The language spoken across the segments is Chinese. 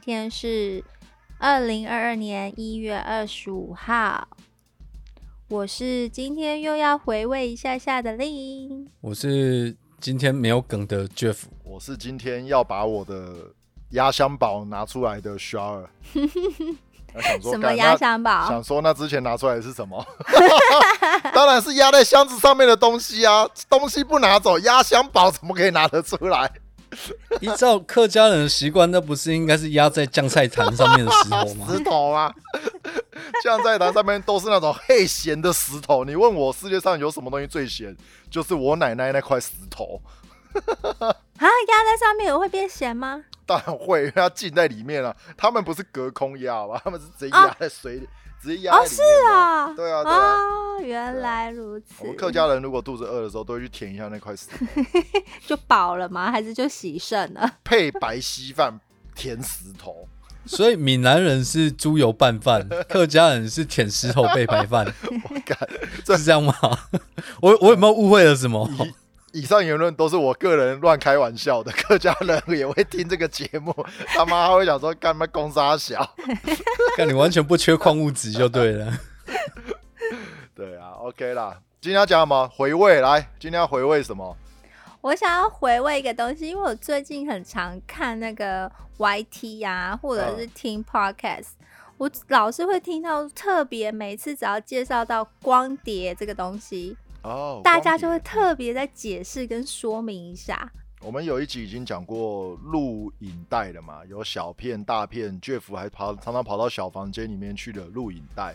今天是二零二二年一月二十五号。我是今天又要回味一下下的令，我是今天没有梗的 Jeff，我是今天要把我的压箱宝拿出来的 s h a r 什么压箱宝？想说那之前拿出来的是什么？当然是压在箱子上面的东西啊！东西不拿走，压箱宝怎么可以拿得出来？依照客家人的习惯，那不是应该是压在酱菜坛上面的石头吗？石头啊，酱菜坛上面都是那种黑咸的石头。你问我世界上有什么东西最咸，就是我奶奶那块石头。啊，压在上面会变咸吗？当然会，因为它浸在里面了。他们不是隔空压吧？他们是直接压在水里。直接压哦，是啊，对啊，对啊，原来如此。我们客家人如果肚子饿的时候，都会去舔一下那块石头，就饱了吗？还是就洗肾了？配白稀饭舔石头。所以闽南人是猪油拌饭，客家人是舔石头配白饭。我干，是这样吗？我我有没有误会了什么？以上言论都是我个人乱开玩笑的，客家人也会听这个节目，他妈会想说干嘛公杀小，看你完全不缺矿物质就对了。对啊，OK 啦，今天要讲什么？回味来，今天要回味什么？我想要回味一个东西，因为我最近很常看那个 YT 啊，或者是听 Podcast，我老是会听到特别每次只要介绍到光碟这个东西。哦，大家就会特别在解释跟说明一下。我们有一集已经讲过录影带了嘛，有小片、大片，Jeff 还跑常常跑到小房间里面去的录影带。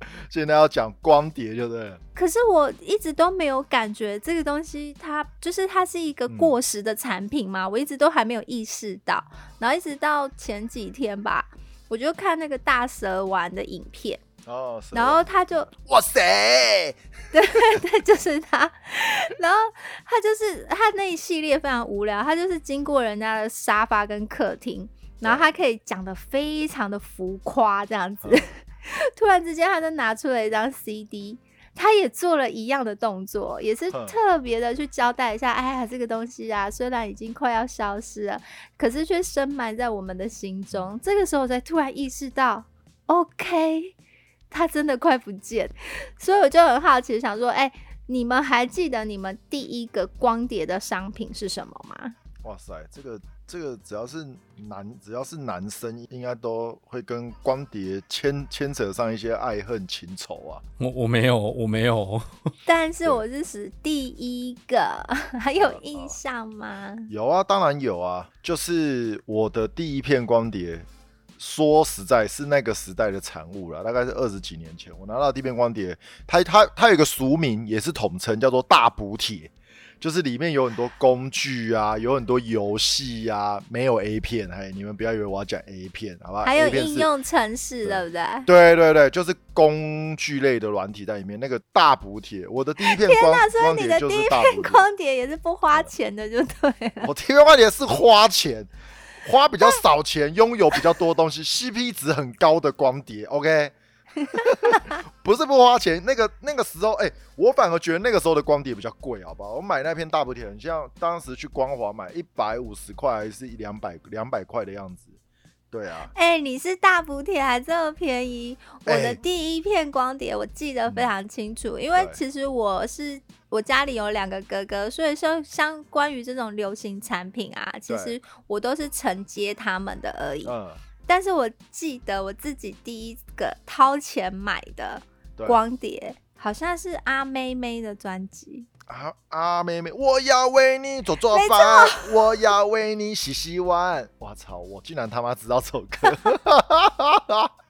现在要讲光碟，对不对？可是我一直都没有感觉这个东西，它就是它是一个过时的产品嘛，我一直都还没有意识到。然后一直到前几天吧，我就看那个大蛇丸的影片。哦，然后他就 哇塞，对对，就是他，然后他就是他那一系列非常无聊，他就是经过人家的沙发跟客厅，然后他可以讲的非常的浮夸这样子，突然之间他就拿出了一张 CD，他也做了一样的动作，也是特别的去交代一下，哎呀，这个东西啊，虽然已经快要消失了，可是却深埋在我们的心中。这个时候才突然意识到，OK。它真的快不见，所以我就很好奇，想说，哎，你们还记得你们第一个光碟的商品是什么吗？哇塞，这个这个只要是男，只要是男生，应该都会跟光碟牵牵扯上一些爱恨情仇啊。我我没有，我没有，但是我是是第一个，还有印象吗？有啊，当然有啊，就是我的第一片光碟。说实在，是那个时代的产物了，大概是二十几年前，我拿到地面光碟，它它它有个俗名，也是统称，叫做大补帖，就是里面有很多工具啊，有很多游戏啊，没有 A 片，嘿，你们不要以为我要讲 A 片，好吧？还有应用程式，对不对？对对对，就是工具类的软体在里面。那个大补帖，我的第一片光光碟就是大补帖，光碟也是不花钱的，就对了。我第一片光碟是花钱。花比较少钱，拥有比较多东西，CP 值很高的光碟，OK，不是不花钱，那个那个时候，哎，我反而觉得那个时候的光碟比较贵，好不好？我买那片大补帖，很像当时去光华买一百五十块还是一两百两百块的样子。对啊，哎，你是大补贴还这么便宜？我的第一片光碟我记得非常清楚，因为其实我是我家里有两个哥哥，所以说相关于这种流行产品啊，其实我都是承接他们的而已。嗯，但是我记得我自己第一个掏钱买的光碟，好像是阿妹妹的专辑。啊啊妹妹，我要为你做做饭，我要为你洗洗碗。我操，我竟然他妈知道这首歌！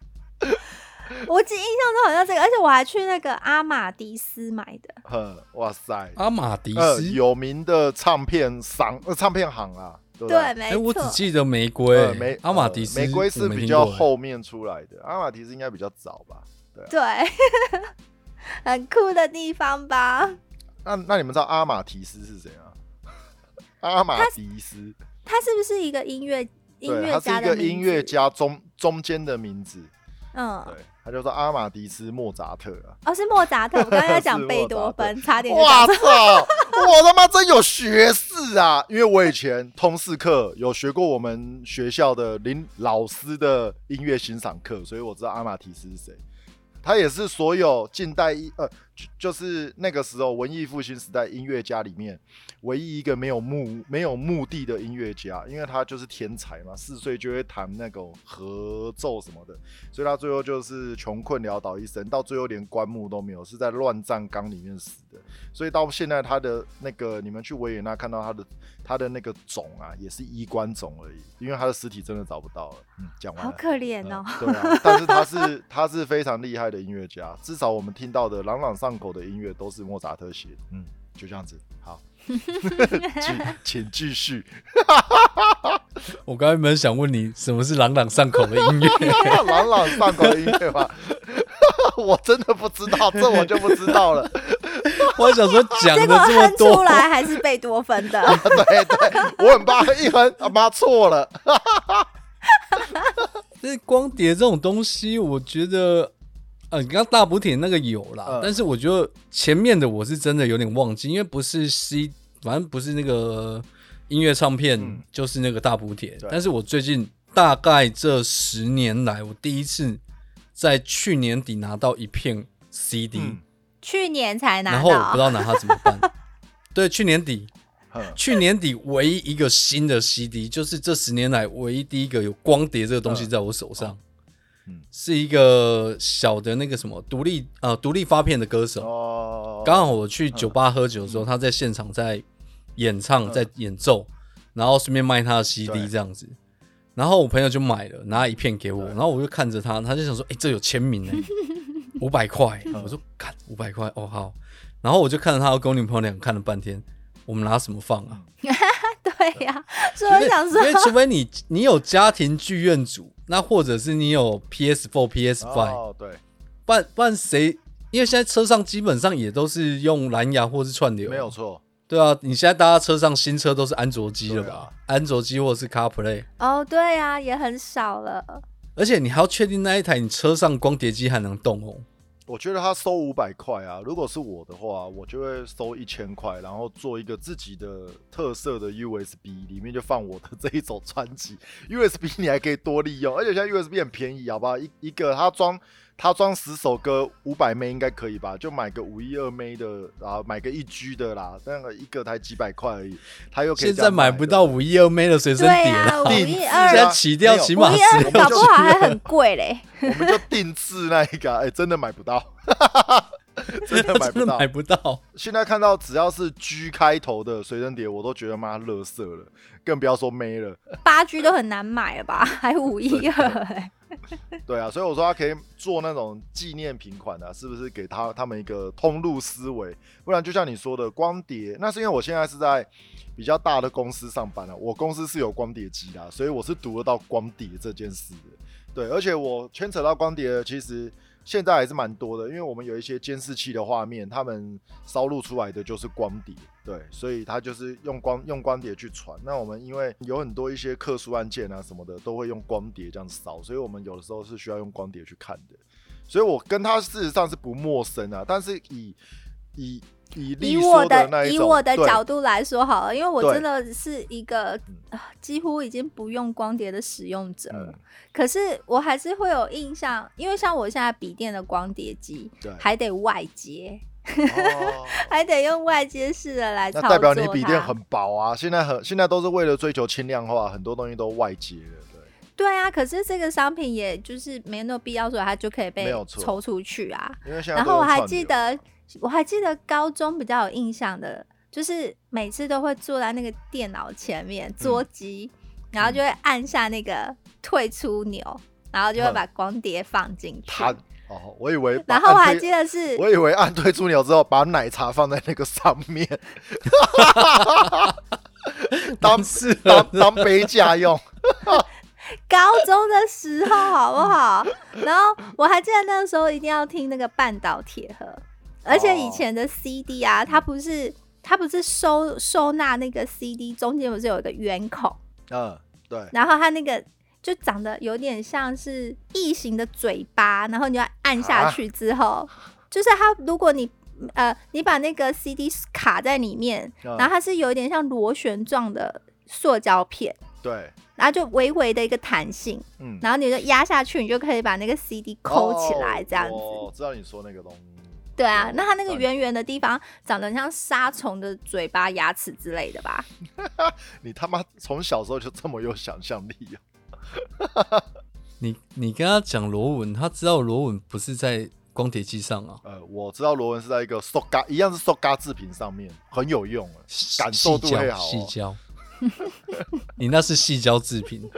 我只印象中好像这个，而且我还去那个阿玛迪斯买的。呵，哇塞，阿玛迪斯有名的唱片商、唱片行啊。对，没错。我只记得玫瑰，玫阿玛迪斯，玫瑰是比较后面出来的，阿玛迪斯应该比较早吧？对，对，很酷的地方吧？那那你们知道阿玛提斯是谁啊？阿玛迪斯，他是不是一个音乐音乐家？他是一个音乐家中中间的名字。嗯，对，他叫做阿马迪斯莫扎特啊。哦，是莫扎特，我刚刚要讲 是贝多芬，差点就哇讲操！我他妈真有学士啊！因为我以前通识课有学过我们学校的林老师的音乐欣赏课，所以我知道阿马迪斯是谁。他也是所有近代一呃，就就是那个时候文艺复兴时代音乐家里面唯一一个没有目没有目的的音乐家，因为他就是天才嘛，四岁就会弹那种合奏什么的，所以他最后就是穷困潦倒一生，到最后连棺木都没有，是在乱葬岗里面死的。所以到现在他的那个，你们去维也纳看到他的他的那个冢啊，也是衣冠冢而已，因为他的尸体真的找不到了。嗯，讲完了。好可怜哦。对啊，但是他是他是非常厉害的音乐家，至少我们听到的朗朗上口的音乐都是莫扎特写的。嗯，就这样子，好，请请继续。我刚才原本想问你，什么是朗朗上口的音乐？朗朗上口的音乐吧，我真的不知道，这我就不知道了。我还想说讲的这么多出多，来还是贝多芬的，对对，我很怕一哼，他妈错了。但是光碟这种东西，我觉得，呃，你刚刚大补帖那个有啦，嗯但是我觉得前面的我是真的有点忘记，因为不是 C，反正不是那个音乐唱片，嗯就是那个大补帖。但是我最近大概这十年来，我第一次在去年底拿到一片 CD，、嗯去年才拿然后我不知。道拿它怎么办。对，去年底，嗯去年底唯一一个新的 CD，就是这十年来唯一第一个有光碟这个东西在我手上。嗯。是一个小的那个什么独立呃独立发片的歌手，哦，刚好我去酒吧喝酒的时候，他在现场在演唱嗯在演奏，然后顺便卖他的 CD 这样子。然后我朋友就买了，拿一片给我，然后我就看着他，他就想说：“哎、这有签名呢，五百块。”嗯。我说：“看五百块哦好。”然后我就看着他跟我女朋友俩看了半天，我们拿什么放啊？对呀，所以我想因为说，除非你你有家庭剧院组，那或者是你有 PS4、PS5，、哦，对，不然不然谁？因为现在车上基本上也都是用蓝牙或是串流，没有。错。对啊，你现在大家车上新车都是安卓机了吧啊？安卓机或者是 CarPlay，哦，对啊，也很少了。而且你还要确定那一台你车上光碟机还能动哦。我觉得他收五百块啊，如果是我的话，我就会收一千块，然后做一个自己的特色的 USB，里面就放我的这一首专辑。USB 你还可以多利用，而且现在 USB 很便宜，好不好？一一个它装它装十首歌，五百枚应该可以吧？就买个五一二枚的，然后买个一 G 的啦，那个一个才几百块而已，他又可以现在买不到五一二枚的随身碟了，五一二现在啊起掉起码是二搞不好还很贵嘞。我们就定制那一个啊，哎、真的买不到，真的买不到买。不到。现在看到只要是 G 开头的随身碟，我都觉得妈乐色了，更不要说妹了。八 G 都很难买了吧？还五一二哎，对啊，所以我说他可以做那种纪念品款啊，是不是给他他们一个通路思维？不然就像你说的光碟，那是因为我现在是在比较大的公司上班啊，我公司是有光碟机的，所以我是读得到光碟这件事的。对，而且我牵扯到光碟，其实现在还是蛮多的，因为我们有一些监视器的画面，他们烧录出来的就是光碟，对，所以它就是用光用光碟去传。那我们因为有很多一些特殊案件啊什么的，都会用光碟这样烧，所以我们有的时候是需要用光碟去看的。所以我跟他事实上是不陌生啊，但是以以以以我说那一种，以我的角度来说好了，因为我真的是一个几乎已经不用光碟的使用者了。嗯，可是我还是会有印象，因为像我现在笔电的光碟机对，还得外接，哦，还得用外接式的来操作那作代表你笔电很薄啊。现在很现在都是为了追求轻量化，很多东西都外接了，对。啊，可是这个商品也就是没那么必要，所以它就可以被抽出去啊。因为现在然后我还记得，我还记得高中比较有印象的，就是每次都会坐在那个电脑前面桌机，然后就会按下那个退出钮，然后就会嗯把光碟放进去。弹哦，我以为 然后我还记得是我以为按退出钮之后，把奶茶放在那个上面，当是当当杯架用。高中的时候，好不好？然后我还记得那个时候一定要听那个半岛铁盒，而且以前的 CD 啊，它不是它不是收收纳那个 CD 中间不是有一个圆孔，嗯，对，然后它那个。就长得有点像是异形的嘴巴，然后你要按下去之后，就是它如果你呃你把那个 CD 卡在里面，嗯。然后它是有一点像螺旋状的塑胶片，对，然后就微微的一个弹性，嗯，然后你就压下去，你就可以把那个 CD 抠起来，这样子。哦我知道你说那个东西。对啊哦，那它那个圆圆的地方长得很像沙虫的嘴巴、牙齿之类的吧？你他妈从小时候就这么有想象力啊！你你跟他讲螺纹，他知道螺纹不是在光碟机上啊，呃，我知道螺纹是在一个塑胶，一样是塑胶制品上面，很有用啊，感受度细胶会好、哦。细胶，你那是细胶制品。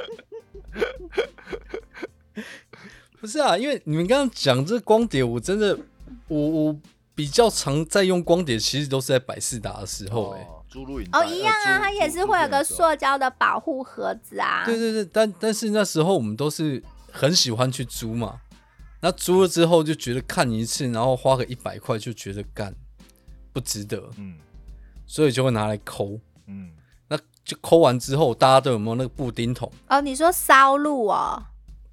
不是啊，因为你们刚刚讲这光碟，我真的，我我比较常在用光碟，其实都是在百事达的时候、哎、影哦，一样啊，它也是会有个。塑胶的保护盒子啊。对对对，但但是那时候我们都是很喜欢去租嘛，那租了之后就觉得看一次，然后花个一百块就觉得干不值得，嗯所以就会拿来抠。嗯，那就抠完之后，大家都有没有那个布丁桶？哦，你说烧录哦？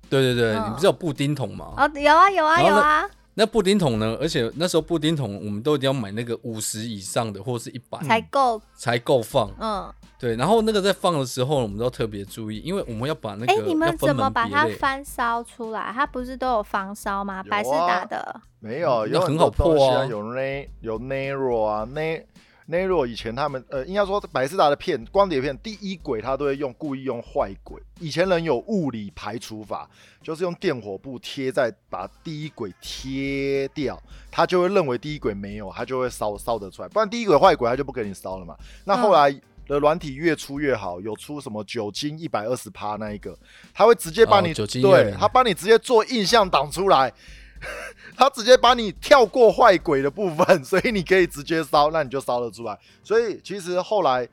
对对对，嗯你不是有布丁桶吗？哦，有啊有啊然后呢有啊，那布丁桶呢？而且那时候布丁桶我们都一定要买那个五十以上的，或者是一百、才够。才够放。嗯，对，然后那个在放的时候，我们都要特别注意，因为我们要把那个哎，你们分怎么把它类。翻烧出来？它不是都有防烧吗？有啊百事达的。没有，那很有多好破啊东西啊，有 N 有 Nero 啊，N Nero 以前他们呃，应该说百事达的片光碟片第一轨他都会用故意用坏轨，以前人有物理排除法，就是用电火布贴在把第一轨贴掉，他就会认为第一轨没有，他就会烧烧得出来，不然第一轨坏轨他就不给你烧了嘛。那后来。的软体越出越好，有出什么酒精一百二十趴那一个，他会直接帮你、哦酒精对他帮你直接做印象挡出来，他直接把你跳过坏鬼的部分，所以你可以直接烧，那你就烧得出来。所以其实后来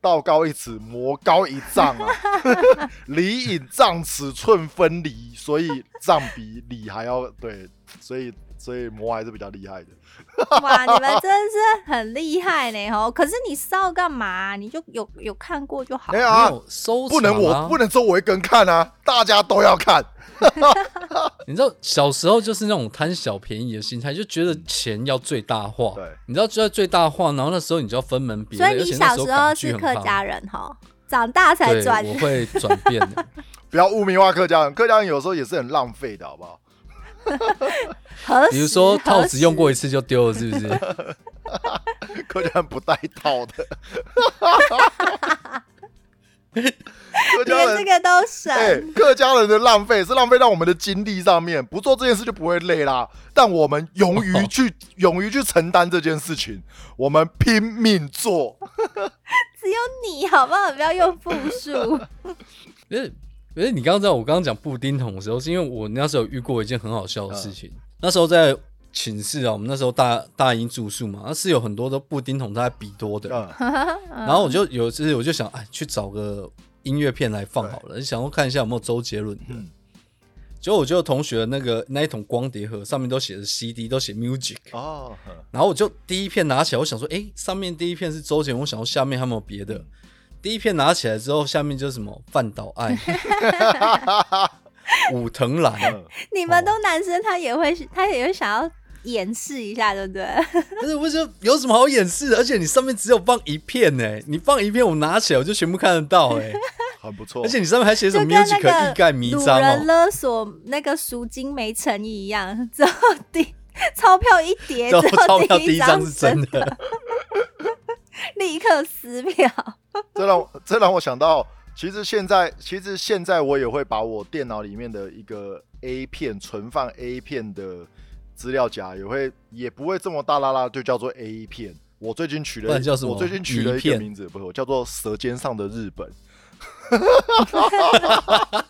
道高一尺，魔高一丈啊，理引丈尺寸分离，所以丈比理还要对，所以所以魔还是比较厉害的。哇，你们真的是很厉害呢哦！可是你烧干嘛？你就有有看过就好没。有收不能我不能说我一个人看啊，大家都要看。你知道小时候就是那种贪小便宜的心态，就觉得钱要最大化。对，你知道就要最大化，然后那时候你就要分门别类，所以你小时候是客家人哈，长大才对，转。我会转变的。不要污名化客家人，客家人有时候也是很浪费的，好不好？何比如说套子用过一次就丢了，是不是？客家人不带套的。客时家人连这个都省。哎、客家人的浪费是浪费到我们的精力上面，不做这件事就不会累啦。但我们勇于去、勇于去承担这件事情，我们拼命做。只有你好不好？不要用复数。因为因为你刚刚知道我刚刚讲布丁桶的时候，是因为我那时候有遇过一件很好笑的事情。那时候在寝室啊，我们那时候大大一住宿嘛，那是有很多都布丁桶，大概比多的。嗯，然后我就有一次我就想，哎，去找个音乐片来放好了，就想要看一下有没有周杰伦的。嗯结果我就同学那个那一桶光碟盒上面都写着 CD，都写 music。哦，然后我就第一片拿起来，我想说，哎，上面第一片是周杰伦，我想说下面还有没有别的。第一片拿起来之后，下面就是什么范岛爱、武藤兰，嗯你们都男生，他也会，他也会想要掩饰一下，对不对？但是我就有什么好掩饰的？而且你上面只有放一片呢，你放一片，我拿起来我就全部看得到哎。很不错。而且你上面还写什么就跟那 music 个欲盖弥掳彰人哦。勒索那个赎金没诚意一样，之后第 钞票一叠，之后钞票第一张是真的，立刻撕票。这让我这让我想到，其实现在其实现在我也会把我电脑里面的一个 A 片存放 A 片的资料夹，也会也不会这么大啦啦，就叫做 A 片。我最近取了不然叫什么我最近取了一个名字，不是，我叫做《舌尖上的日本》。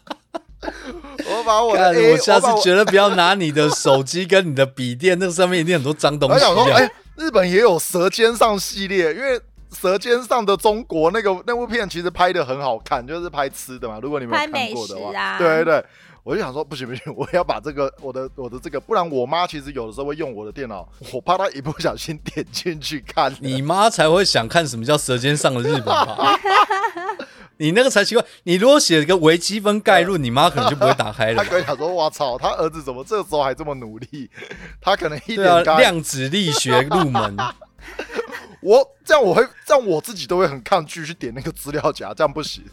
我把我的 A，我下次绝对不要拿你的手机跟你的笔电，那个上面一定很多脏东西我想说，哎、啊。日本也有《舌尖上》系列，因为《舌尖上的中国》那个那部片其实拍的很好看，就是拍吃的嘛。如果你们有看过的话，啊对对对，我就想说，不行不行，我要把这个我的我的这个，不然我妈其实有的时候会用我的电脑，我怕她一不小心点进去看。你妈才会想看什么叫舌尖上的日本吧？你那个才奇怪。你如果写一个微积分概论，你妈可能就不会打开了他。可能想说：“我操，他儿子怎么这个时候还这么努力？他可能一点，量子力学入门，我这样我会这样我自己都会很抗拒去点那个资料夹，这样不行。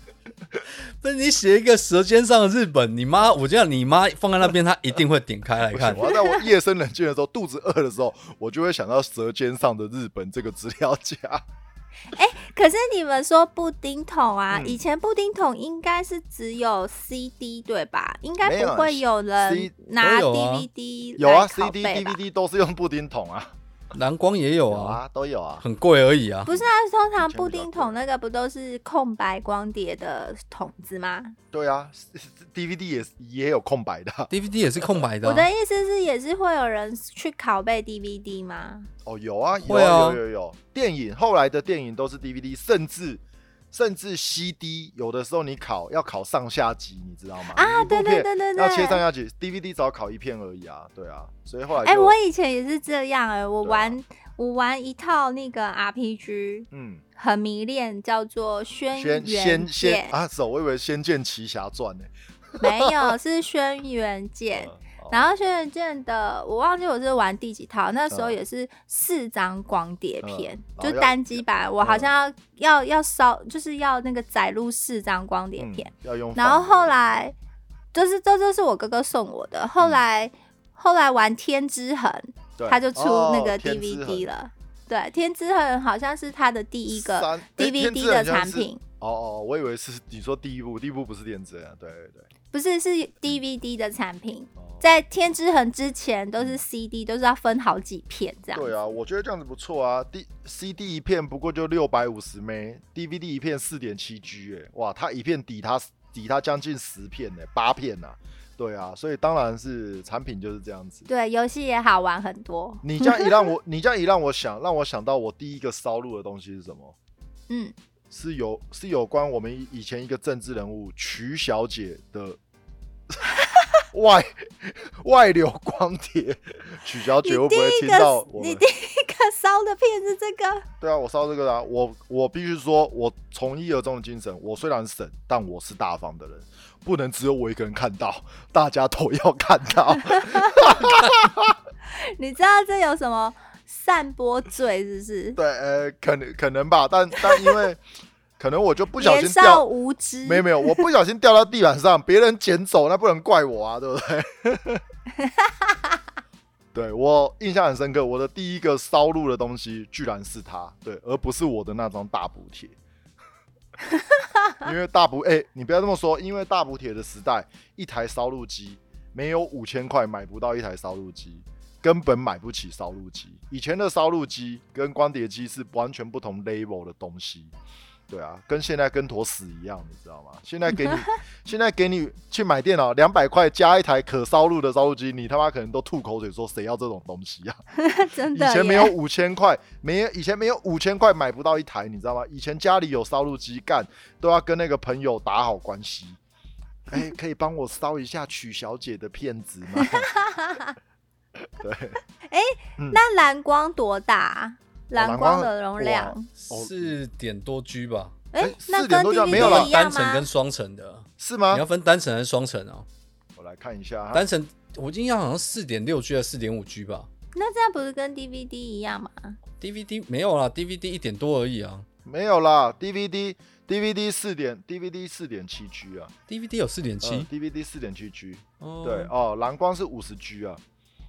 不是你写一个《舌尖上的日本》，你妈，我这样你妈放在那边，她一定会点开来看。我要在我夜深人静的时候，肚子饿的时候，我就会想到《舌尖上的日本》这个资料夹。可是你们说布丁桶啊，嗯以前布丁桶应该是只有 CD 对吧？应该不会有人拿都有啊 DVD 有啊来拷，CD、贝吧 DVD 都是用布丁桶啊，蓝光也有啊，有啊，都有啊。很贵而已啊。不是啊，通常布丁桶那个不都是空白光碟的筒子吗？对啊，DVD 也也有空白的啊、DVD 也是空白的、啊。我的意思是，也是会有人去拷贝 DVD 吗？哦，有啊，有会啊有有有。电影后来的电影都是 DVD，甚至甚至 CD，有的时候你考要考上下集，你知道吗？啊，对对对对对要切上。下集，DVD 只要考一片而已啊，对啊，所以后来哎、就我以前也是这样哎、我玩、我玩一套那个 RPG，嗯，很迷恋，叫做《轩先辕先先剑》啊，是哦，我以为《仙剑奇侠传》呢。没有，是《轩辕剑》。嗯 然后《轩辕剑》的我忘记我是玩第几套，那时候嗯也是四张光碟片，嗯就单机版，我好像要要要烧，就是要那个载入四张光碟片。嗯要用。然后后来就是这就是我哥哥送我的，后来、后来玩《天之痕》，他就出那个 DVD 痕了。对，《天之痕》好像是他的第一个 DVD 的产品，哦哦，我以为是你说第一部，第一部不是电子啊，对对对。不是是 DVD 的产品。哦在《天之痕》之前都是 CD，都是要分好几片这样。对啊，我觉得这样子不错啊。D CD 一片不过就六百五十枚 DVD 一片四点七 G，哎，哇，它一片抵它抵它将近十片呢，八片呐、对啊，所以当然是产品就是这样子。对，游戏也好玩很多。你这样一让我，你这样一让我想，让我想到我第一个烧录的东西是什么？嗯，是有是有关我们以以前一个政治人物曲小姐的 外外流光碟。曲小姐会不会听到你第？一个烧的片是这个？对啊，我烧这个啊，我我必须说，我从一而终的精神，我虽然省，但我是大方的人，不能只有我一个人看到，大家都要看到。你知道这有什么散播罪是不是？对，呃，可能可能吧，但但因为 可能我就不小心掉，无知。没有没有，我不小心掉到地板上，别人捡走，那不能怪我啊，对不对？对我印象很深刻，我的第一个烧录的东西居然是它，对，而不是我的那张大补贴。因为大补，哎、你不要这么说，因为大补贴的时代，一台烧录机没有五千块买不到一台烧录机，根本买不起烧录机。以前的烧录机跟光碟机是完全不同 level 的东西。对啊，跟现在跟坨屎一样，你知道吗？现在给你，现在给你去买电脑，两百块加一台可烧录的烧录机，你他妈可能都吐口水说谁要这种东西啊？真的。以前没有五千块，没有以前没有五千块买不到一台，你知道吗？以前家里有烧录机干，都要跟那个朋友打好关系。哎、可以帮我烧一下曲小姐的片子吗？对，哎那蓝光多大啊？蓝蓝光光的容量？哦四点多 G 吧，哎、哎4那跟点多就 DVD 没有了一单层跟吗？双层的，是吗你要？分单层还是双层哦？我来看一下哈，单层我印象好像四点六 G 还是四点五 G 吧那这样不是跟 DVD 一样吗？？DVD 没有啦，DVD 一点多而已啊没有啦，DVD DVD 四点 DVD 四点七 G 啊，，DVD 有四点嗯七，DVD 四点七 G，哦对哦，蓝光是五十 G 啊，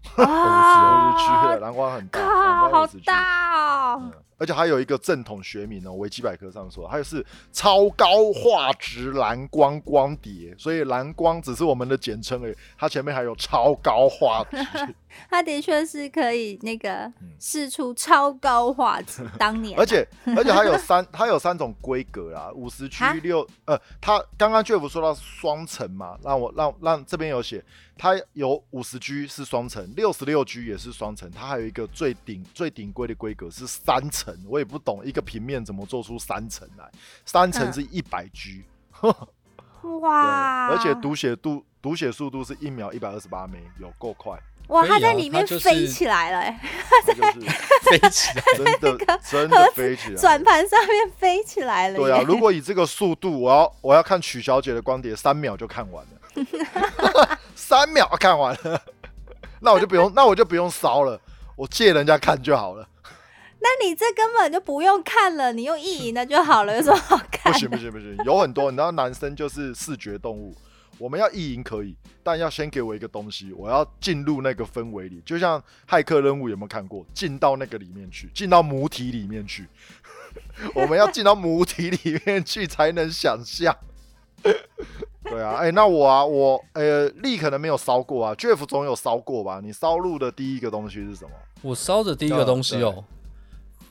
啊五十 G 的蓝光很大，好光50 G 大哦！嗯，而且还有一个正统学名哦，维基百科上说，还有是超高画质蓝光光碟，所以蓝光只是我们的简称而已，它前面还有超高画质。它的确是可以那个嗯试出超高画质，当年啊。而且而且它有三，它有三种规格啦，五十 G 哈？六，呃，它刚刚 Jeff 说到双层嘛，让我让让这边有写，它有五十 G 是双层，六十六 G 也是双层，它还有一个最顶最顶规的规格是三层，我也不懂一个平面怎么做出三层来，三层嗯是一百 G，、哇，而且读写度读写速度是一秒一百二十八枚，有够快。哇，它在里面飞起来了、欸，它就是飞起来。真的真的飞起来。转盘上面飞起来了。对啊，如果以这个速度，我要我要看曲小姐的光碟，三秒就看完了，三秒看完了，那我就不用，那我就不用烧了，我借人家看就好了。那你这根本就不用看了，你用意淫的就好了，有什么好看？不行不行不行，有很多，你知道男生就是视觉动物，我们要意淫可以，但要先给我一个东西，我要进入那个氛围里，就像骇客任务有没有看过？进到那个里面去，进到母体里面去，我们要进到母体里面去才能想象。对啊，哎、那我啊，我呃，力可能没有烧过啊，Jeff 总有烧过吧？你烧录的第一个东西是什么？我烧的第一个东西哦，《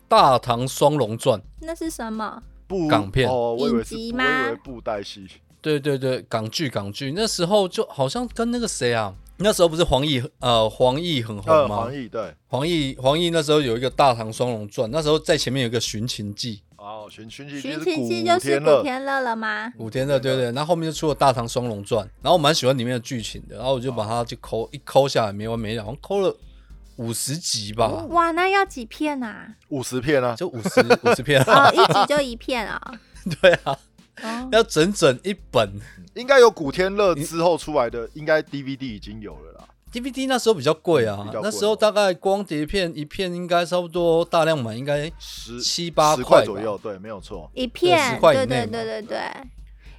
大唐双龙传》。那是什么？布港片哦，我以为是我以影集吗为布袋戏。对对对，港剧港剧，那时候就好像跟那个谁啊，那时候不是黄奕呃黄奕很呃，红吗？黄奕对，黄奕黄奕那时候有一个《大唐双龙传》，那时候在前面有一个《寻秦记哦，寻寻奇寻秦记就是古天乐古，天乐了吗？》，古天乐对对，然后后面就出了《大唐双龙传》，然后我蛮喜欢里面的剧情的，然后我就把它就抠一抠下来没完没了，好像抠了五十集吧，哇，那要几片啊？五十片啊，就五十 五十片，哦，一集就一片啊、对啊，哦，要整整一本。应该有古天乐之后出来的，应该 DVD 已经有了啦。DVD 那时候比较贵啊那时候大概光碟片一片应该差不多大量买应该十七八十块左右，对，没有错。一片，10块以对对对对对，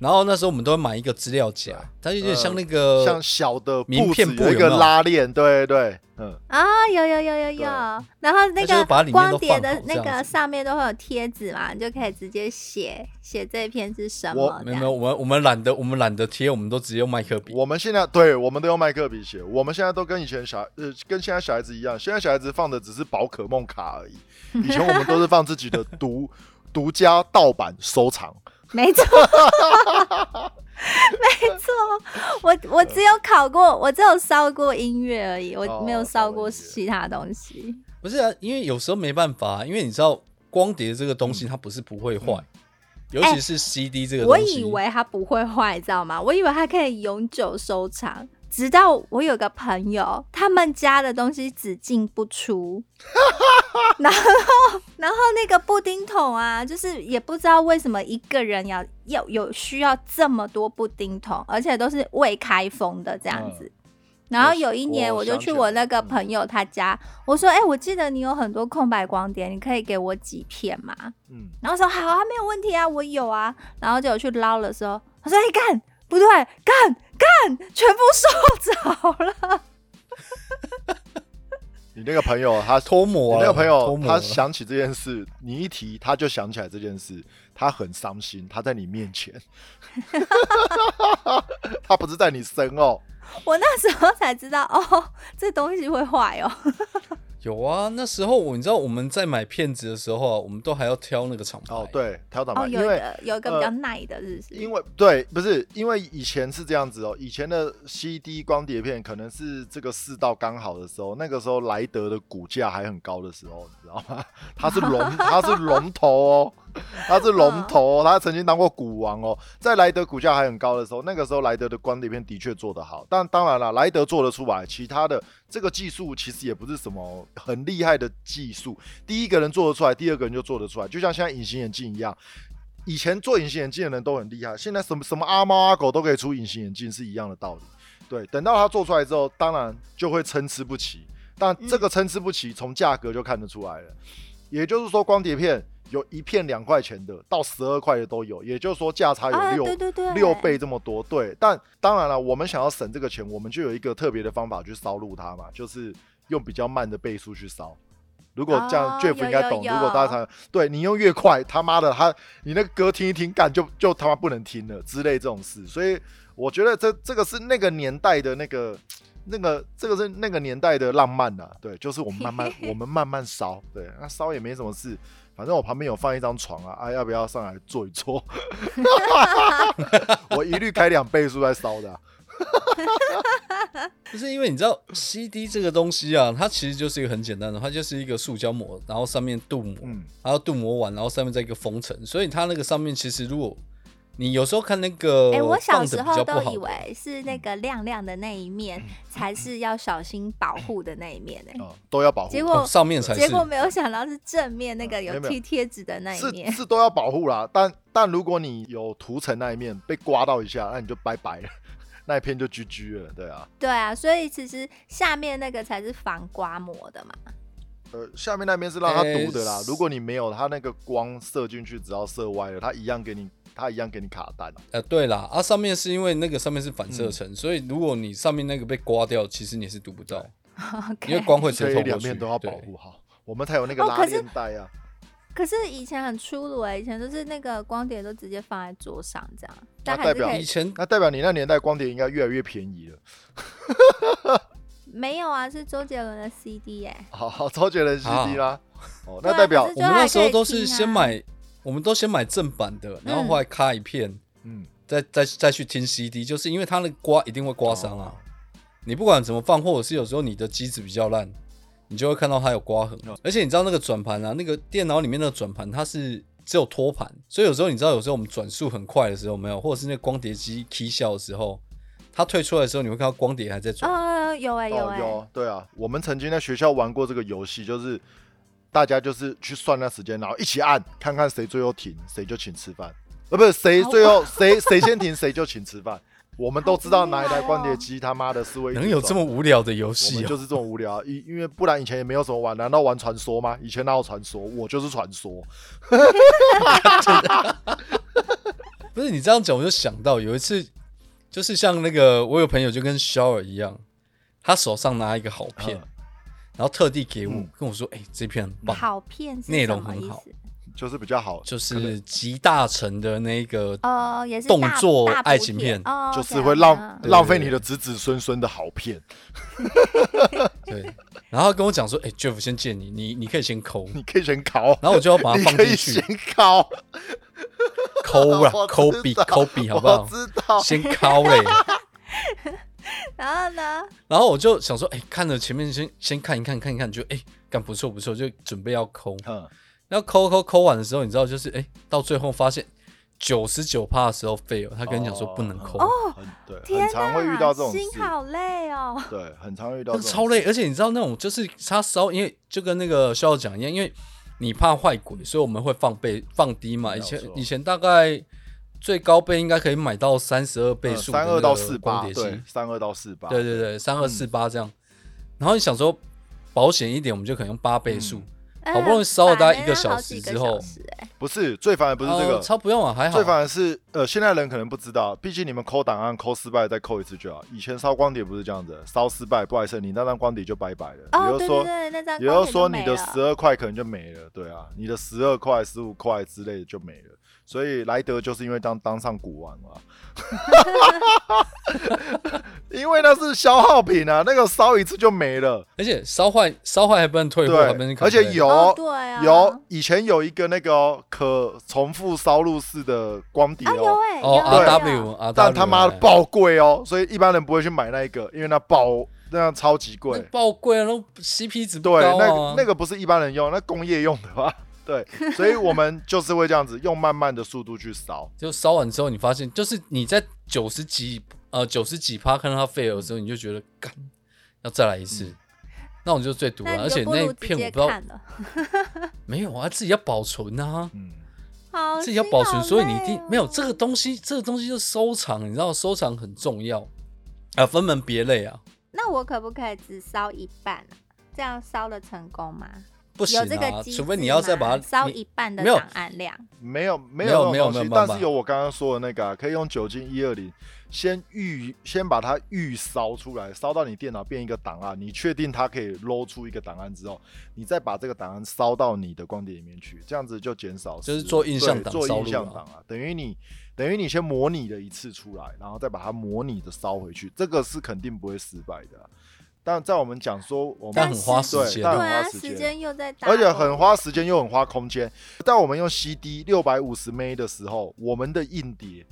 然后那时候我们都会买一个资料夹，它有点像那个，像小的名布子有一个片布有没有？拉链，对对，嗯，啊，有有有有有，然后那个光碟的那个上面都会有贴纸嘛，你就可以直接写写这一篇是什我么，这没有没有，我们我们懒得我们懒得贴，我们都直接用麦克笔。我们现在对，我们都用麦克笔写，我们现在都跟以前小呃跟现在小孩子一样，现在小孩子放的只是宝可梦卡而已，以前我们都是放自己的独独家盗版收藏。没错，没错，我我只有考过，我只有烧过音乐而已，我哦没有烧过其他东西。不是啊，因为有时候没办法、因为你知道光碟这个东西它不是不会坏，尤其是 CD 这个我东西。以为它不会坏，你知道吗？我以为它可以永久收藏。直到我有个朋友，他们家的东西只进不出，然后然后那个布丁桶啊，就是也不知道为什么一个人要要有需要这么多布丁桶，而且都是未开封的这样子。然后有一年，我我就去我那个朋友他家，我说：“哎、我记得你有很多空白光碟，你可以给我几片吗？”嗯，然后说好啊，没有问题啊，我有啊。然后就有去捞的时候，他说：“哎、干，不对，干干，全部收走了。你那个朋友他脱模啊，你那个朋友他想起这件事，你一提他就想起来这件事，他很伤心，他在你面前，他不是在你身哦。” 我那时候才知道，哦，这东西会坏哦。有啊，那时候我你知道我们在买片子的时候啊，我们都还要挑那个厂牌。哦，，对，挑档哦，牌，因为有一个有一个比较呃耐的，是不是？因为对，不是因为以前是这样子哦，以前的 CD 光碟片可能是这个世道刚好的时候，那个时候莱德的股价还很高的时候，你知道吗？它是龙，它是龙头哦，它是龙头、哦，它曾经当过股王哦。在莱德股价还很高的时候，那个时候莱德的光碟片的确做得好，但当然了，莱德做得出来，其他的这个技术其实也不是什么很厉害的技术，第一个人做得出来，第二个人就做得出来，就像现在隐形眼镜一样。以前做隐形眼镜的人都很厉害，现在什么什么阿猫阿狗都可以出隐形眼镜，是一样的道理。对，等到他做出来之后，当然就会参差不齐。但这个参差不齐，从价格就看得出来了。也就是说，光碟片有一片两块钱的，到十二块的都有，也就是说价差有啊，六、对对对，六倍这么多。对，但当然了，我们想要省这个钱，我们就有一个特别的方法去烧录它嘛，就是用比较慢的倍数去烧。如果这样、哦 Jeff 应该懂。有如果大家常对你用越快，他妈的他你那个歌听一听，干就就他妈不能听了之类这种事。所以我觉得这这个是那个年代的那个 那个这个是那个年代的浪漫呐、对，就是我们慢慢 我们慢慢烧，对，那烧也没什么事。反正我旁边有放一张床啊，啊，要不要上来坐一坐？我一律开两倍数在烧的啊、不是因为你知道 CD 这个东西啊，它其实就是一个很简单的，它就是一个塑胶膜，然后上面镀膜，嗯，然后镀膜完，然后上面再一个封层，所以它那个上面其实如果你有时候看那个哎、我小时候都以为是那个亮亮的那一面才是要小心保护的那一面呢、嗯，都要保护。结果哦上面才是结果没有想到是正面那个有贴贴纸的那一是面。是都要保护啦，但但如果你有涂层那一面被刮到一下，那你就拜拜了，那一片就 GG 了，对啊。对啊，所以其实下面那个才是防刮膜的嘛。呃，下面那边是让它诶读的啦。如果你没有，它那个光射进去，只要射歪了，它一样给你，它一样给你卡单。呃，对啦，啊，上面是因为那个上面是反射嗯层，所以如果你上面那个被刮掉，其实你是读不到，因为光会接透过去。两面都要保对护好，我们才有那个拉链带啊。可是以前很粗鲁哎、以前都是那个光碟都直接放在桌上这样，但那代表以以前那代表你那年代光碟应该越来越便宜了。没有啊，是周杰伦的 CD 哎、好好，周杰伦 CD 啦。哦，那代表我们那时候都是先买，我们都先买正版的，然后后来卡一片，嗯，再再再去听 CD，就是因为它那个刮一定会刮伤啊。哦你不管怎么放，或者是有时候你的机子比较烂，你就会看到它有刮痕。哦而且你知道那个转盘啊，那个电脑里面那个转盘它是只有托盘，所以有时候你知道，有时候我们转速很快的时候，没有，或者是那个光碟机 key 笑的时候，它退出来的时候，你会看到光碟还在转。哦，有哎、有哎、哦有，对啊，我们曾经在学校玩过这个游戏，就是大家就是去算那时间，然后一起按，看看谁最后停，谁就请吃饭。呃，不是谁最后谁谁先停，谁就请吃饭。我们都知道哪一台光碟机他妈的是会能有这么无聊的游戏哦、就是这么无聊，因因为不然以前也没有什么玩，难道玩传说吗？以前哪有传说？我就是传说。不是你这样讲，我就想到有一次，就是像那个我有朋友就跟肖尔一样，他手上拿一个好片，嗯然后特地给我、嗯。跟我说：“哎、这片很棒，好片内容很好。就是比较好，就是集大成的那个哦，也是动作爱情片。哦，就是会 OK，浪费你的子子孙孙的好片。对。”然后他跟我讲说：“哎、j e f f 先借你，你你可以先抠。你可以先抠，”然后我就要把它放进去。先抠，抠啊，抠笔抠笔，好不好？我？知道，先抠嘞。然后呢？然后我就想说：“哎、看了前面先先看一看，看一看，就哎，干、不错不错，就准备要抠。”嗯，然后抠抠抠完的时候，你知道，就是哎、到最后发现九十九趴的时候废了，他跟你讲说不能抠，哦很对，天很常会遇到这种事心，好累哦。对，很常遇到这超累，而且你知道那种就是他烧，因为就跟那个肖讲一样，因为你怕坏鬼，所以我们会放倍放低嘛。以前以前大概最高倍应该可以买到三十二倍数三二到四八，光碟机对，，三二到四八，对对对，三二嗯四八这样。然后你想说保险一点，我们就可能用八倍数，哎好不容易烧了大概一个小时之后不是最烦的不是这个，哦超不用啊，还好。最烦的是，呃，现在人可能不知道，毕竟你们抠档案抠失败再抠一次就好。以前烧光碟不是这样子，烧失败，不好意思，你那张光碟就拜拜了。哦，对对也就是说，对，那也就是说你的十二块可能就没了，对啊，你的十二块、十五块之类的就没了。所以莱德就是因为当当上股王了，因为那是消耗品啊，那个烧一次就没了。而且烧坏烧坏还不能退货，还不能对，而且有、哦，对啊，有以前有一个那个哦、可重复烧入式的光碟啊，哦，有哎，哦 R W R W，但他妈的爆贵哦，所以一般人不会去买那一个，因为那爆那样超级贵。爆贵啊，那 CP 值不对，那。那个不是一般人用，那工业用的吧？对，所以我们就是会这样子用慢慢的速度去烧。就烧完之后，你发现就是你在九十几呃九十几趴看到它废了的时候，你就觉得干要再来一次，那种就最毒了。而且那就不如直接片我不知道看了，没有啊，自己要保存啊，嗯，好自己要保存，所以你一定没有这个东西，这个东西就收藏，你知道收藏很重要啊，分门别类啊，那我可不可以只烧一半啊？这样烧的成功吗？不行有这个啊，机除非你要再把它烧一半的没有。档案量。没有没没有没有没有但是有我刚刚说的那个、啊，可以用酒精一二零先预先把它预烧出来，烧到你电脑变一个档案，你确定它可以捞出一个档案之后，你再把这个档案烧到你的光碟里面去，这样子就减少就是做印象档做印象档啊，等于你等于你先模拟了一次出来，然后再把它模拟的烧回去，这个是肯定不会失败的啊、但在我们讲说我们但很花时间但对啊，很花时间又在打，而且很花时间又很花空间。在我们用 CD 六百五十 M 的时候，我们的硬碟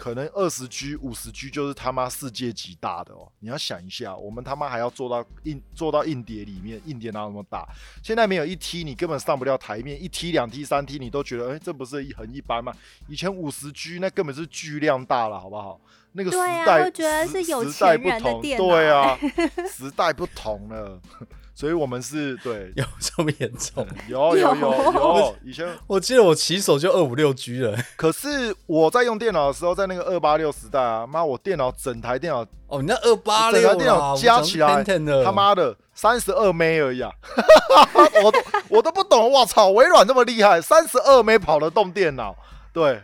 可能二十 G、五十 G 就是他妈世界级大的哦。你要想一下，我们他妈还要做到硬做到硬碟里面，硬碟哪有那么大？现在没有一 T，你根本上不了台面，一 T、两 T、三 T，你都觉得哎、这不是很一般吗？以前五十 G 那根本是巨量大了，好不好？那个时代，会觉得时是有时代不钱人的同电脑对啊，时代不同了，所以我们是对，有这么严重？有有有有有，以前我记得我起手就二五六 G 了。可是我在用电脑的时候，在那个二八六时代啊，妈，我电脑整台电脑哦，你那二八整六台电脑加起来，的他妈的三十二枚而已啊！我都我都不懂，我操，微软这么厉害，三十二枚跑得动电脑，对，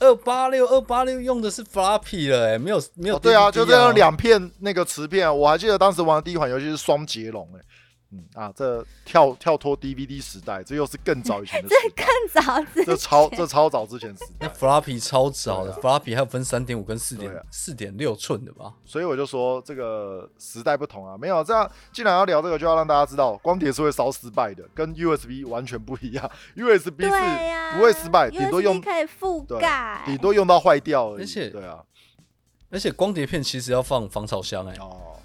二八六二八六用的是 floppy 了，哎，没有没有、哦对啊，就这样。两片那个磁片啊，我还记得当时玩的第一款游戏是双截龙，哎，嗯。啊，这跳跳脱 DVD 时代，这又是更早以前的 时代，更早之这超前这超早之前时那代，floppy 超早的、对 f l o p p y 还有分三点五跟四点四点六寸的吧？所以我就说这个时代不同啊，没有这样，既然要聊这个，就要让大家知道，光碟是会烧失败的，跟 USB 完全不一样，USB 是，不会失败，顶多用可以覆对盖，顶多用到坏掉而已。而且对啊，而且光碟片其实要放防潮箱、哎，哦，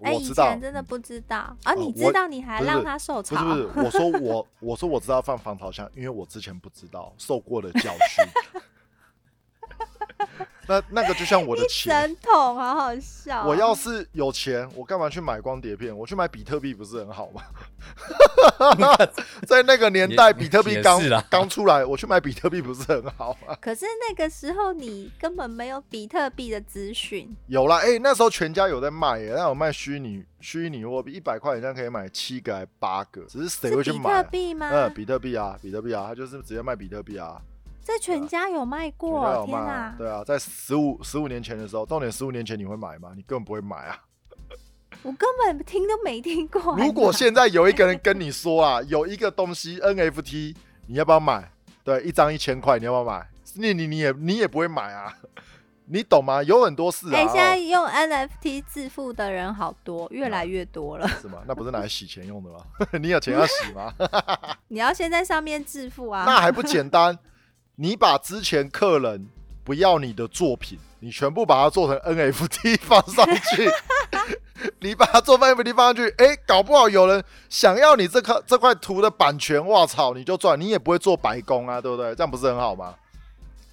我知道，前真的不知道。啊，你知道你还让他受潮，不是不是，我说我我说我知道放防潮箱，因为我之前不知道，受过的教训。那那个就像我的钱，整桶，好好笑哦。我要是有钱，我干嘛去买光碟片？我去买比特币不是很好吗？在那个年代，比特币刚刚出来，我去买比特币不是很好吗？可是那个时候你根本没有比特币的资讯，有啦，哎、那时候全家有在卖耶，那有卖虚拟虚拟货币，一百块人家可以买七个还八个，只是谁会去买、比特币吗？嗯，比特币啊，比特币啊，他就是直接卖比特币啊。在全家有卖过，有卖天哪啊！！对啊，在十五十五年前的时候，重点十五年前你会买吗？你根本不会买啊！我根本听都没听过。如果现在有一个人跟你说啊，有一个东西 NFT，你要不要买？对，一张一千块，你要不要买？你你你也你也不会买啊，你懂吗？有很多事啊，哎、现在哦用 NFT 致富的人好多，越来越多了。是吗？那不是拿来洗钱用的吗？你有钱要洗吗？你要先在上面致富啊！那还不简单？你把之前客人不要你的作品，你全部把它做成 NFT 放上去，你把它做 NFT 放上去，哎、搞不好有人想要你这块这块图的版权，哇操，你就赚，你也不会做白工啊，对不对？这样不是很好吗？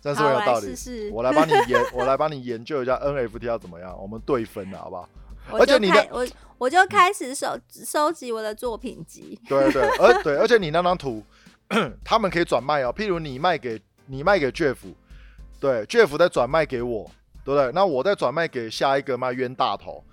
这样是好来不是有道理。我来帮你研，我来帮你研究一下 NFT 要怎么样，我们对分的好不好？而且你的我我就开始收收集我的作品集。对对，而对，而且你那张图，他们可以转卖哦。譬如你卖给你卖给 Jeff，对，Jeff 再转卖给我，对不对？那我再转卖给下一个卖冤大头。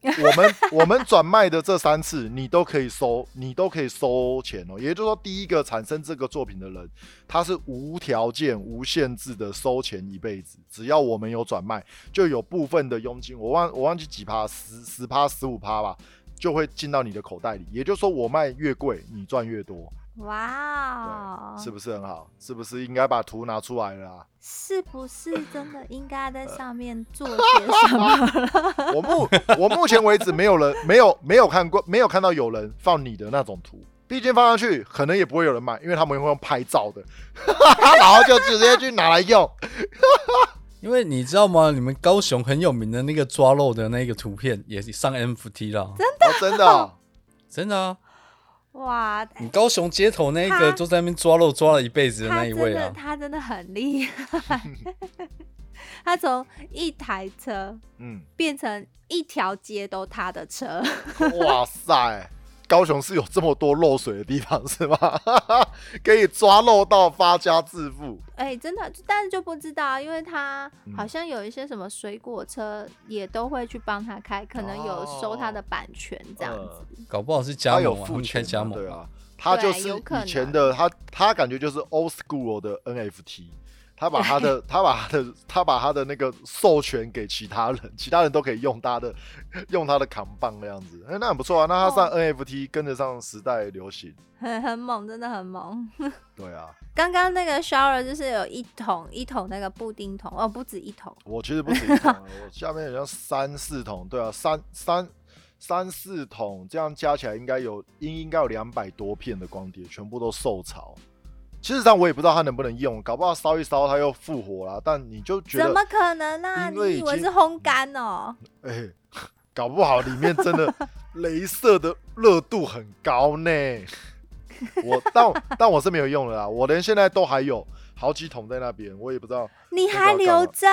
我们 我们转卖的这三次，你都可以收，你都可以收钱哦。也就是说，第一个产生这个作品的人，他是无条件、无限制的收钱一辈子，只要我们有转卖，就有部分的佣金，我忘我忘记几趴，十十趴、十五趴吧，就会进到你的口袋里。也就是说，我卖越贵，你赚越多。哇哦，是不是很好？是不是应该把图拿出来了啊？是不是真的应该在上面做些什么？我目我目前为止没有人没有没有看过没有看到有人放你的那种图，毕竟放上去可能也不会有人买，因为他们会用拍照的，然后就直接去拿来用。因为你知道吗？你们高雄很有名的那个抓漏的那个图片也上 NFT 了，真哦，真的哦、真的啊！哇，你高雄街头那他个就在那边抓肉抓了一辈子的那一位啊，他真的很厉害，他从一台车嗯，变成一条街都他的车，哇塞，高雄是有这么多漏水的地方是吗？可以抓漏到发家致富。哎、真的，但是就不知道，因为他嗯好像有一些什么水果车也都会去帮他开，可能有收他的版权这样子。搞不好是加盟开加盟对啊，他就是以前的他，他感觉就是 old school 的 NFT，他把他的 他把他的他把他的那个授权给其他人，其他人都可以用他的用他的扛棒那样子，哎、那很不错啊。那他上哦 NFT 跟得上时代流行，很很猛，真的很猛。对啊，刚刚那个 shower 就是有一桶一桶那个布丁桶，哦，不止一桶，我其实不止一桶啊，我下面好像三四桶，对啊，三三三四桶，这样加起来应该有应应该有两百多片的光碟，全部都受潮。其实上我也不知道它能不能用，搞不好烧一烧它又复活了。但你就觉得，怎么可能呢、你以为是烘干哦？哎、搞不好里面真的 镭射的热度很高呢。我但 但我是没有用的啦，我连现在都还有好几桶在那边，我也不知道，你还留着？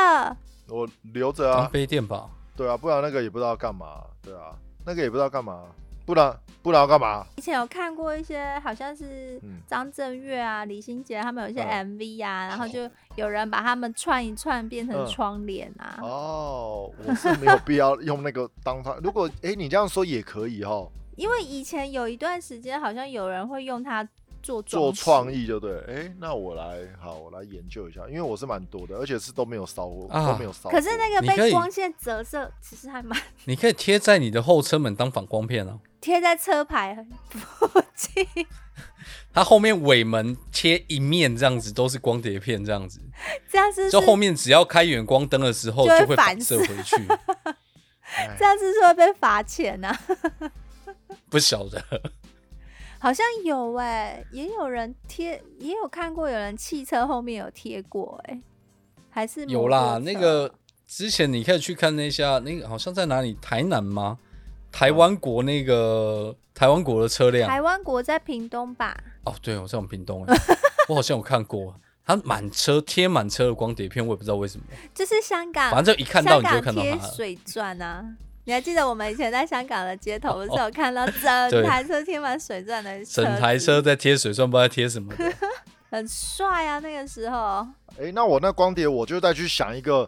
我留着当啊，杯垫吧。对啊，不然那个也不知道干嘛，对啊，那个也不知道干嘛，不然不然要干嘛？以前有看过一些，好像是嗯张震岳啊、李心洁他们有一些嗯 MV 啊，然后就有人把他们串一串变成嗯窗帘啊。哦，我是没有必要用那个当它。如果哎、你这样说也可以哦，因为以前有一段时间，好像有人会用它做做创意就对。哎、那我来好，我来研究一下，因为我是蛮多的，而且是都没有烧过，啊都没有烧过。可是那个被光线折射，其实还蛮 你可以贴在你的后车门当反光片啊。贴在车牌附近。它后面尾门贴一面这样子，都是光碟片这样子，这样子就是后面只要开远光灯的时候就会反反射射回去。哎 这样是不是会被罚钱呢、不晓得，好像有哎、也有人贴，也有看过有人汽车后面有贴过哎、还是有啦。那个之前你可以去看那下，那个好像在哪里？台南吗？台湾国那个台湾国的车辆台湾国在屏东吧？哦，对，我在我们屏东哎，我好像有看过，它满车贴满车的光碟片，我也不知道为什么，就是香港，反正就一看到你就会看到它了。贴水钻啊。你还记得我们以前在香港的街头，不是有看到整台车贴满水钻的车整台车在贴水钻，不知道贴什么的。很帅啊！那个时候，哎、那我那光碟我就再去想一个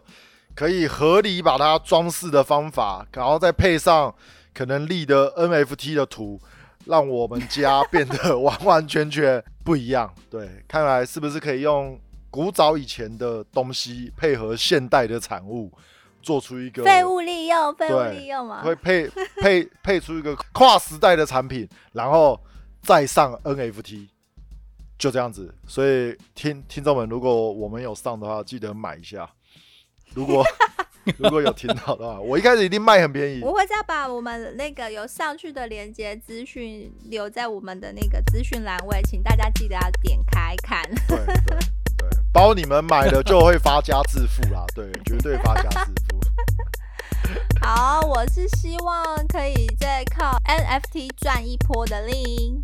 可以合理把它装饰的方法，然后再配上可能立的 NFT 的图，让我们家变得完完全全不一样。对，看来是不是可以用古早以前的东西配合现代的产物，做出一个废物利用，废物利用嘛。会配配 配出一个跨时代的产品，然后再上 NFT，就这样子。所以听听众们，如果我们有上的话，记得买一下。如果 如果有听到的话，我一开始一定卖很便宜。我会再把我们那个有上去的连接资讯留在我们的那个资讯栏位，请大家记得要点开看。对对对，包你们买了就会发家致富啦，对，绝对发家致富。好，我是希望可以再靠 NFT 赚一波的令。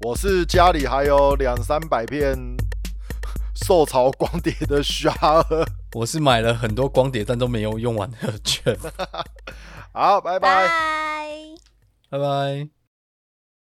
我是家里还有两三百片受潮光碟的虾儿。我是买了很多光碟，但都没有用完的券。好，拜拜。拜。拜拜。